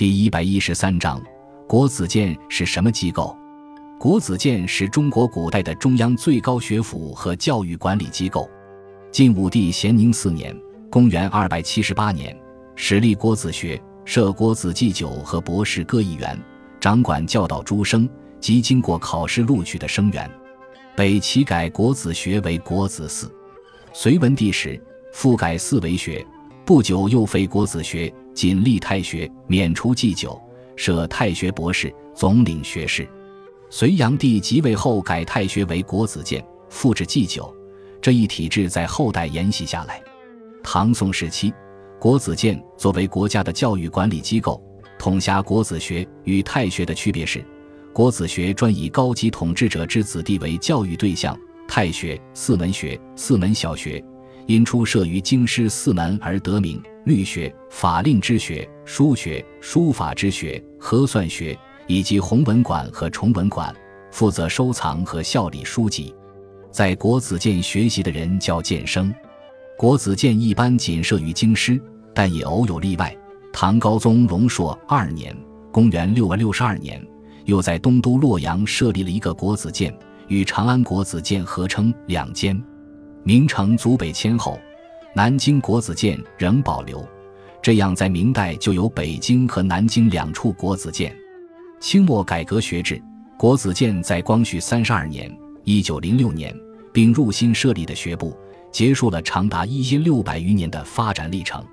第一百一十三章，国子监是什么机构？国子监是中国古代的中央最高学府和教育管理机构。晋武帝咸宁四年（公元二百七十八年），始立国子学，设国子祭酒和博士各一员，掌管教导诸生及经过考试录取的生员。北齐改国子学为国子寺。隋文帝时复改寺为学，不久又废国子学。仅立太学，免除祭酒，设太学博士，总领学士。隋炀帝即位后，改太学为国子监，复制祭酒，这一体制在后代沿袭下来。唐宋时期，国子监作为国家的教育管理机构，统辖国子学与太学的区别是，国子学专以高级统治者之子弟为教育对象，太学四门学，四门小学。因出设于京师四门而得名：律学、法令之学、书学、书法之学、核算学，以及弘文馆和崇文馆，负责收藏和效理书籍。在国子监学习的人叫监生。国子监一般仅设于京师，但也偶有例外。唐高宗龙朔二年（公元六百六二年），又在东都洛阳设立了一个国子监，与长安国子监合称两监。明成祖北迁后，南京国子监仍保留，这样在明代就有北京和南京两处国子监。清末改革学制，国子监在光绪三十二年（一九零六年）并入新设立的学部，结束了长达一千六百余年的发展历程。